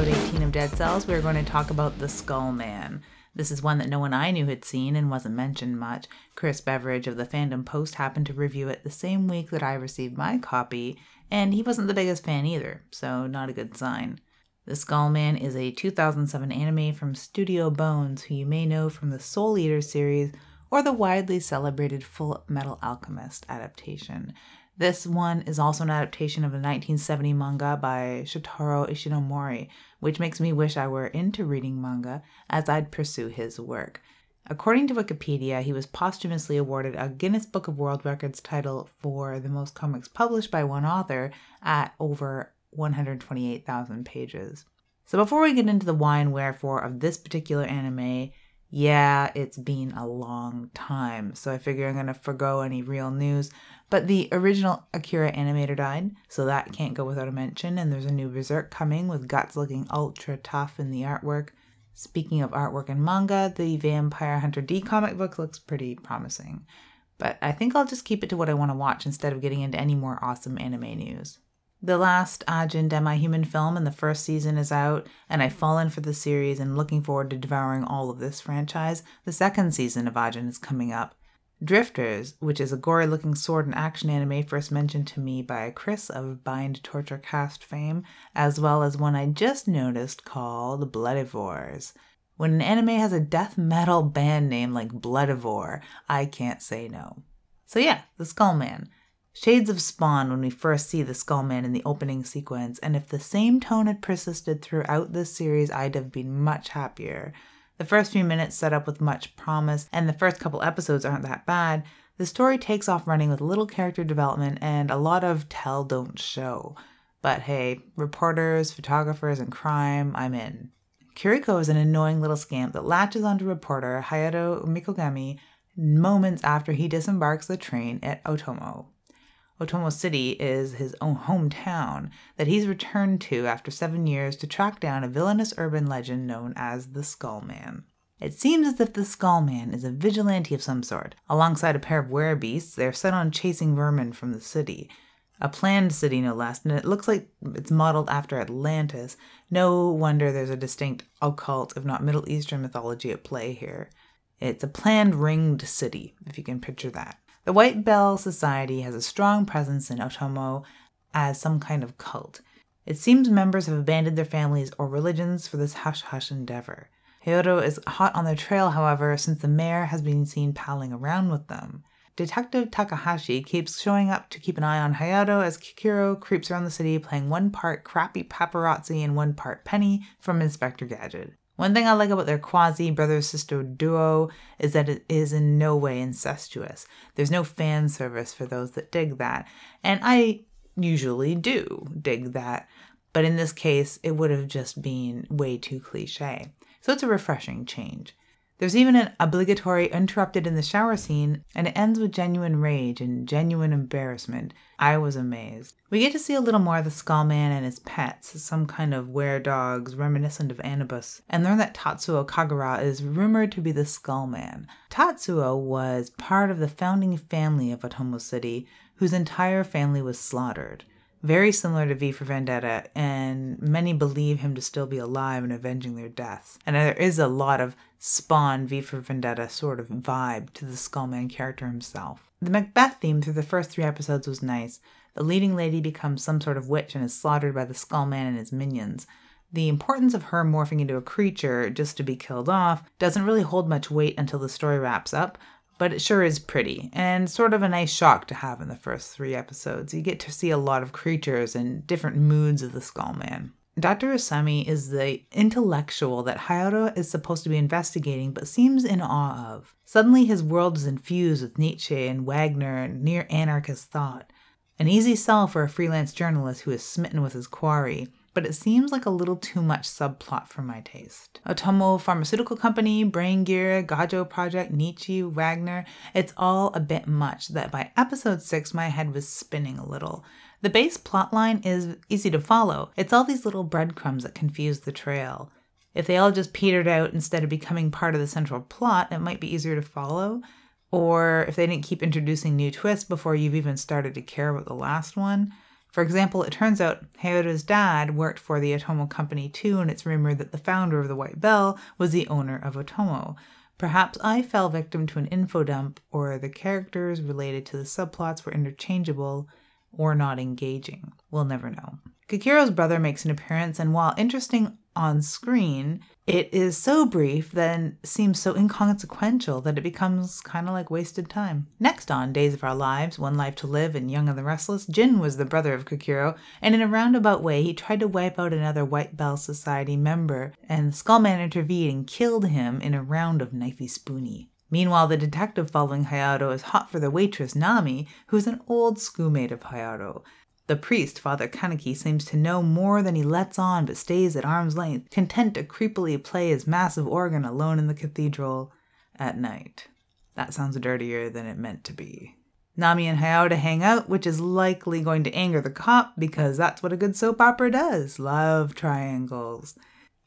episode 18 of Dead Cells, we're going to talk about The Skull Man. This is one that no one I knew had seen and wasn't mentioned much. Chris Beveridge of the Fandom Post happened to review it the same week that I received my copy, and he wasn't the biggest fan either, so not a good sign. The Skull Man is a 2007 anime from Studio Bones, who you may know from the Soul Eater series or the widely celebrated Full Metal Alchemist adaptation. This one is also an adaptation of a 1970 manga by Shotaro Ishinomori, which makes me wish I were into reading manga as I'd pursue his work. According to Wikipedia, he was posthumously awarded a Guinness Book of World Records title for the most comics published by one author at over 128,000 pages. So before we get into the why and wherefore of this particular anime, yeah, it's been a long time, so I figure I'm gonna forego any real news. But the original Akira animator died, so that can't go without a mention, and there's a new Berserk coming with Guts looking ultra tough in the artwork. Speaking of artwork and manga, the Vampire Hunter D comic book looks pretty promising. But I think I'll just keep it to what I want to watch instead of getting into any more awesome anime news. The last Ajin demi-human film in the first season is out, and I've fallen for the series and looking forward to devouring all of this franchise. The second season of Ajin is coming up. Drifters, which is a gory looking sword and action anime first mentioned to me by Chris of Bind Torture Cast fame, as well as one I just noticed called Bloodivores. When an anime has a death metal band name like Bloodivore, I can't say no. So yeah, The Skull Man. Shades of Spawn when we first see the Skullman in the opening sequence, and if the same tone had persisted throughout this series, I'd have been much happier. The first few minutes set up with much promise, and the first couple episodes aren't that bad. The story takes off running with little character development and a lot of tell don't show. But hey, reporters, photographers, and crime, I'm in. Kiriko is an annoying little scamp that latches onto reporter Hayato Mikogami moments after he disembarks the train at Otomo. Otomo City is his own hometown that he's returned to after seven years to track down a villainous urban legend known as the Skull Man. It seems as if the Skull Man is a vigilante of some sort. Alongside a pair of werebeasts, they're set on chasing vermin from the city. A planned city, no less, and it looks like it's modeled after Atlantis. No wonder there's a distinct occult, if not Middle Eastern mythology at play here. It's a planned ringed city, if you can picture that. The White Bell Society has a strong presence in Otomo as some kind of cult. It seems members have abandoned their families or religions for this hush hush endeavor. Hayato is hot on their trail, however, since the mayor has been seen palling around with them. Detective Takahashi keeps showing up to keep an eye on Hayato as Kikiro creeps around the city playing one part crappy paparazzi and one part Penny from Inspector Gadget. One thing I like about their quasi brother sister duo is that it is in no way incestuous. There's no fan service for those that dig that. And I usually do dig that. But in this case, it would have just been way too cliche. So it's a refreshing change. There's even an obligatory interrupted in the shower scene, and it ends with genuine rage and genuine embarrassment. I was amazed. We get to see a little more of the Skull Man and his pets, some kind of were dogs reminiscent of Anubis, and learn that Tatsuo Kagura is rumored to be the Skull Man. Tatsuo was part of the founding family of Otomo City, whose entire family was slaughtered very similar to V for Vendetta, and many believe him to still be alive and avenging their deaths. And there is a lot of Spawn V for Vendetta sort of vibe to the Skullman character himself. The Macbeth theme through the first three episodes was nice. The leading lady becomes some sort of witch and is slaughtered by the Skullman and his minions. The importance of her morphing into a creature just to be killed off doesn't really hold much weight until the story wraps up, but it sure is pretty and sort of a nice shock to have in the first three episodes. You get to see a lot of creatures and different moods of the Skull Man. Dr. Asami is the intellectual that Hayato is supposed to be investigating but seems in awe of. Suddenly, his world is infused with Nietzsche and Wagner and near anarchist thought. An easy sell for a freelance journalist who is smitten with his quarry, but it seems like a little too much subplot for my taste. Otomo Pharmaceutical Company, Brain Gear, Gajo Project, Nietzsche, Wagner, it's all a bit much that by episode 6 my head was spinning a little. The base plotline is easy to follow. It's all these little breadcrumbs that confuse the trail. If they all just petered out instead of becoming part of the central plot, it might be easier to follow. Or if they didn't keep introducing new twists before you've even started to care about the last one, For example, it turns out Hayato's dad worked for the Otomo Company too, and it's rumored that the founder of the White Bell was the owner of Otomo. Perhaps I fell victim to an info dump, or the characters related to the subplots were interchangeable or not engaging. We'll never know. Kakero's brother makes an appearance, and while interesting on screen, it is so brief then seems so inconsequential that it becomes kind of like wasted time. Next on Days of Our Lives, One Life to Live, and Young and the Restless, Jin was the brother of Kakero, and in a roundabout way, he tried to wipe out another White Bell Society member, and the Skullman intervened and killed him in a round of knifey spoony. Meanwhile, the detective following Hayato is hot for the waitress Nami, who's an old schoolmate of Hayato. The priest, Father Kaneki, seems to know more than he lets on but stays at arm's length, content to creepily play his massive organ alone in the cathedral at night. That sounds dirtier than it meant to be. Nami and Hayato hang out, which is likely going to anger the cop because that's what a good soap opera does love triangles.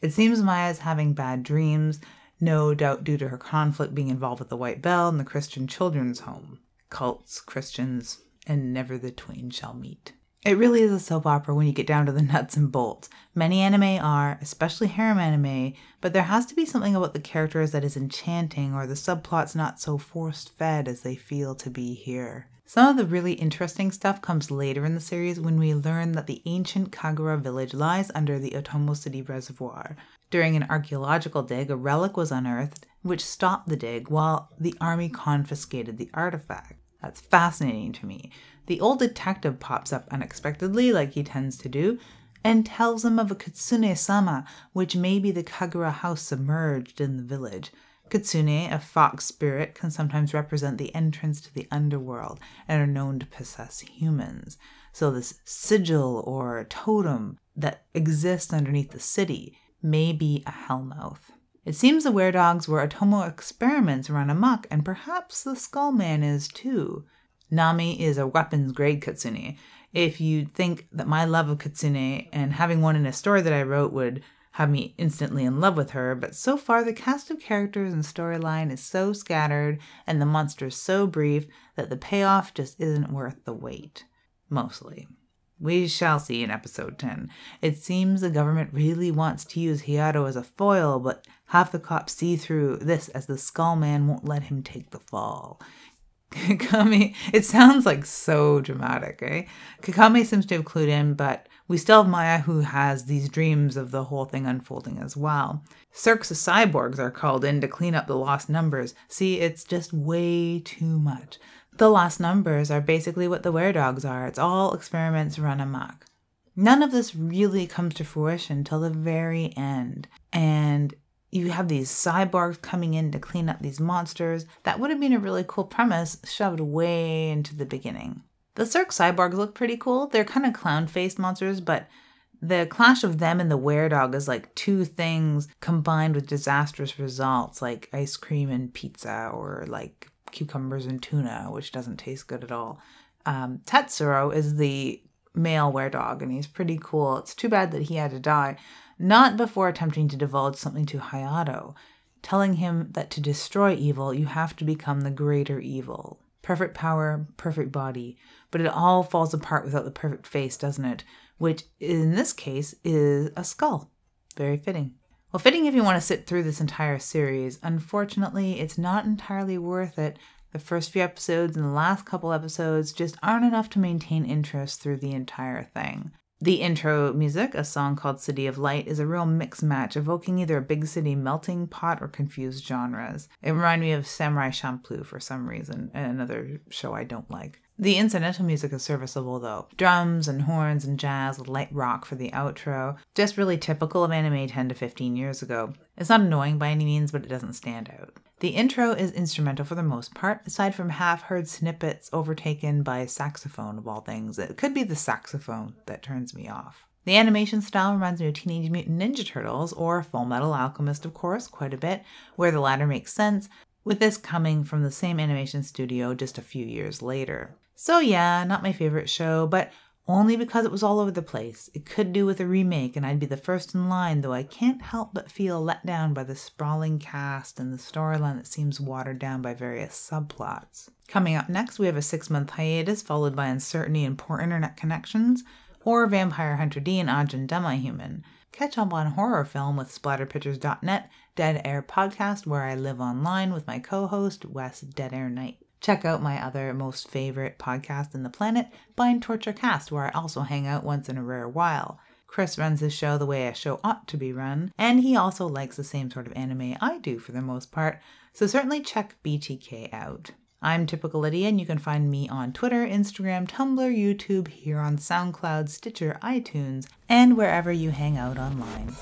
It seems Maya's having bad dreams, no doubt due to her conflict being involved with the White Bell and the Christian Children's Home. Cults, Christians, and never the twain shall meet. It really is a soap opera when you get down to the nuts and bolts. Many anime are, especially harem anime, but there has to be something about the characters that is enchanting or the subplots not so forced fed as they feel to be here. Some of the really interesting stuff comes later in the series when we learn that the ancient Kagura village lies under the Otomo City Reservoir. During an archaeological dig, a relic was unearthed which stopped the dig while the army confiscated the artifact. That's fascinating to me. The old detective pops up unexpectedly, like he tends to do, and tells him of a Kitsune sama, which may be the Kagura house submerged in the village. Kitsune, a fox spirit, can sometimes represent the entrance to the underworld and are known to possess humans. So, this sigil or totem that exists underneath the city may be a hellmouth. It seems the weredogs were Otomo experiments run amok, and perhaps the Skull Man is too. Nami is a weapons grade kitsune. If you'd think that my love of kitsune and having one in a story that I wrote would have me instantly in love with her, but so far the cast of characters and storyline is so scattered and the monsters so brief that the payoff just isn't worth the wait. Mostly. We shall see in episode 10. It seems the government really wants to use Hayato as a foil, but half the cops see through this as the skull man won't let him take the fall. Kakame, it sounds like so dramatic, eh? Kakame seems to have clued in, but we still have Maya who has these dreams of the whole thing unfolding as well. Cirque's cyborgs are called in to clean up the lost numbers. See, it's just way too much. The lost numbers are basically what the weredogs are. It's all experiments run amok. None of this really comes to fruition till the very end. And you have these cyborgs coming in to clean up these monsters. That would have been a really cool premise shoved way into the beginning. The Cirque cyborgs look pretty cool. They're kind of clown faced monsters, but the clash of them and the weredog is like two things combined with disastrous results, like ice cream and pizza, or like cucumbers and tuna, which doesn't taste good at all. Um, Tetsuro is the male weredog, and he's pretty cool. It's too bad that he had to die not before attempting to divulge something to Hayato, telling him that to destroy evil, you have to become the greater evil. Perfect power, perfect body, but it all falls apart without the perfect face, doesn't it? Which, in this case, is a skull. Very fitting. Well, fitting if you want to sit through this entire series. Unfortunately, it's not entirely worth it. The first few episodes and the last couple episodes just aren't enough to maintain interest through the entire thing. The intro music, a song called City of Light, is a real mix match, evoking either a big city melting pot or confused genres. It reminded me of Samurai Champloo for some reason, another show I don't like. The incidental music is serviceable though. Drums and horns and jazz with light rock for the outro. Just really typical of anime 10 to 15 years ago. It's not annoying by any means, but it doesn't stand out. The intro is instrumental for the most part, aside from half heard snippets overtaken by saxophone of all things. It could be the saxophone that turns me off. The animation style reminds me of Teenage Mutant Ninja Turtles or Full Metal Alchemist, of course, quite a bit, where the latter makes sense, with this coming from the same animation studio just a few years later. So, yeah, not my favorite show, but only because it was all over the place. It could do with a remake, and I'd be the first in line, though I can't help but feel let down by the sprawling cast and the storyline that seems watered down by various subplots. Coming up next, we have a six month hiatus followed by uncertainty and poor internet connections, or Vampire Hunter D and Ajin Demi-Human. Catch up on horror film with splatterpictures.net, Dead Air Podcast, where I live online with my co host, Wes Dead Air Knight. Check out my other most favorite podcast in the planet, Blind Torture Cast, where I also hang out once in a rare while. Chris runs his show the way a show ought to be run, and he also likes the same sort of anime I do for the most part, so certainly check BTK out. I'm Typical Lydia, and you can find me on Twitter, Instagram, Tumblr, YouTube, here on SoundCloud, Stitcher, iTunes, and wherever you hang out online.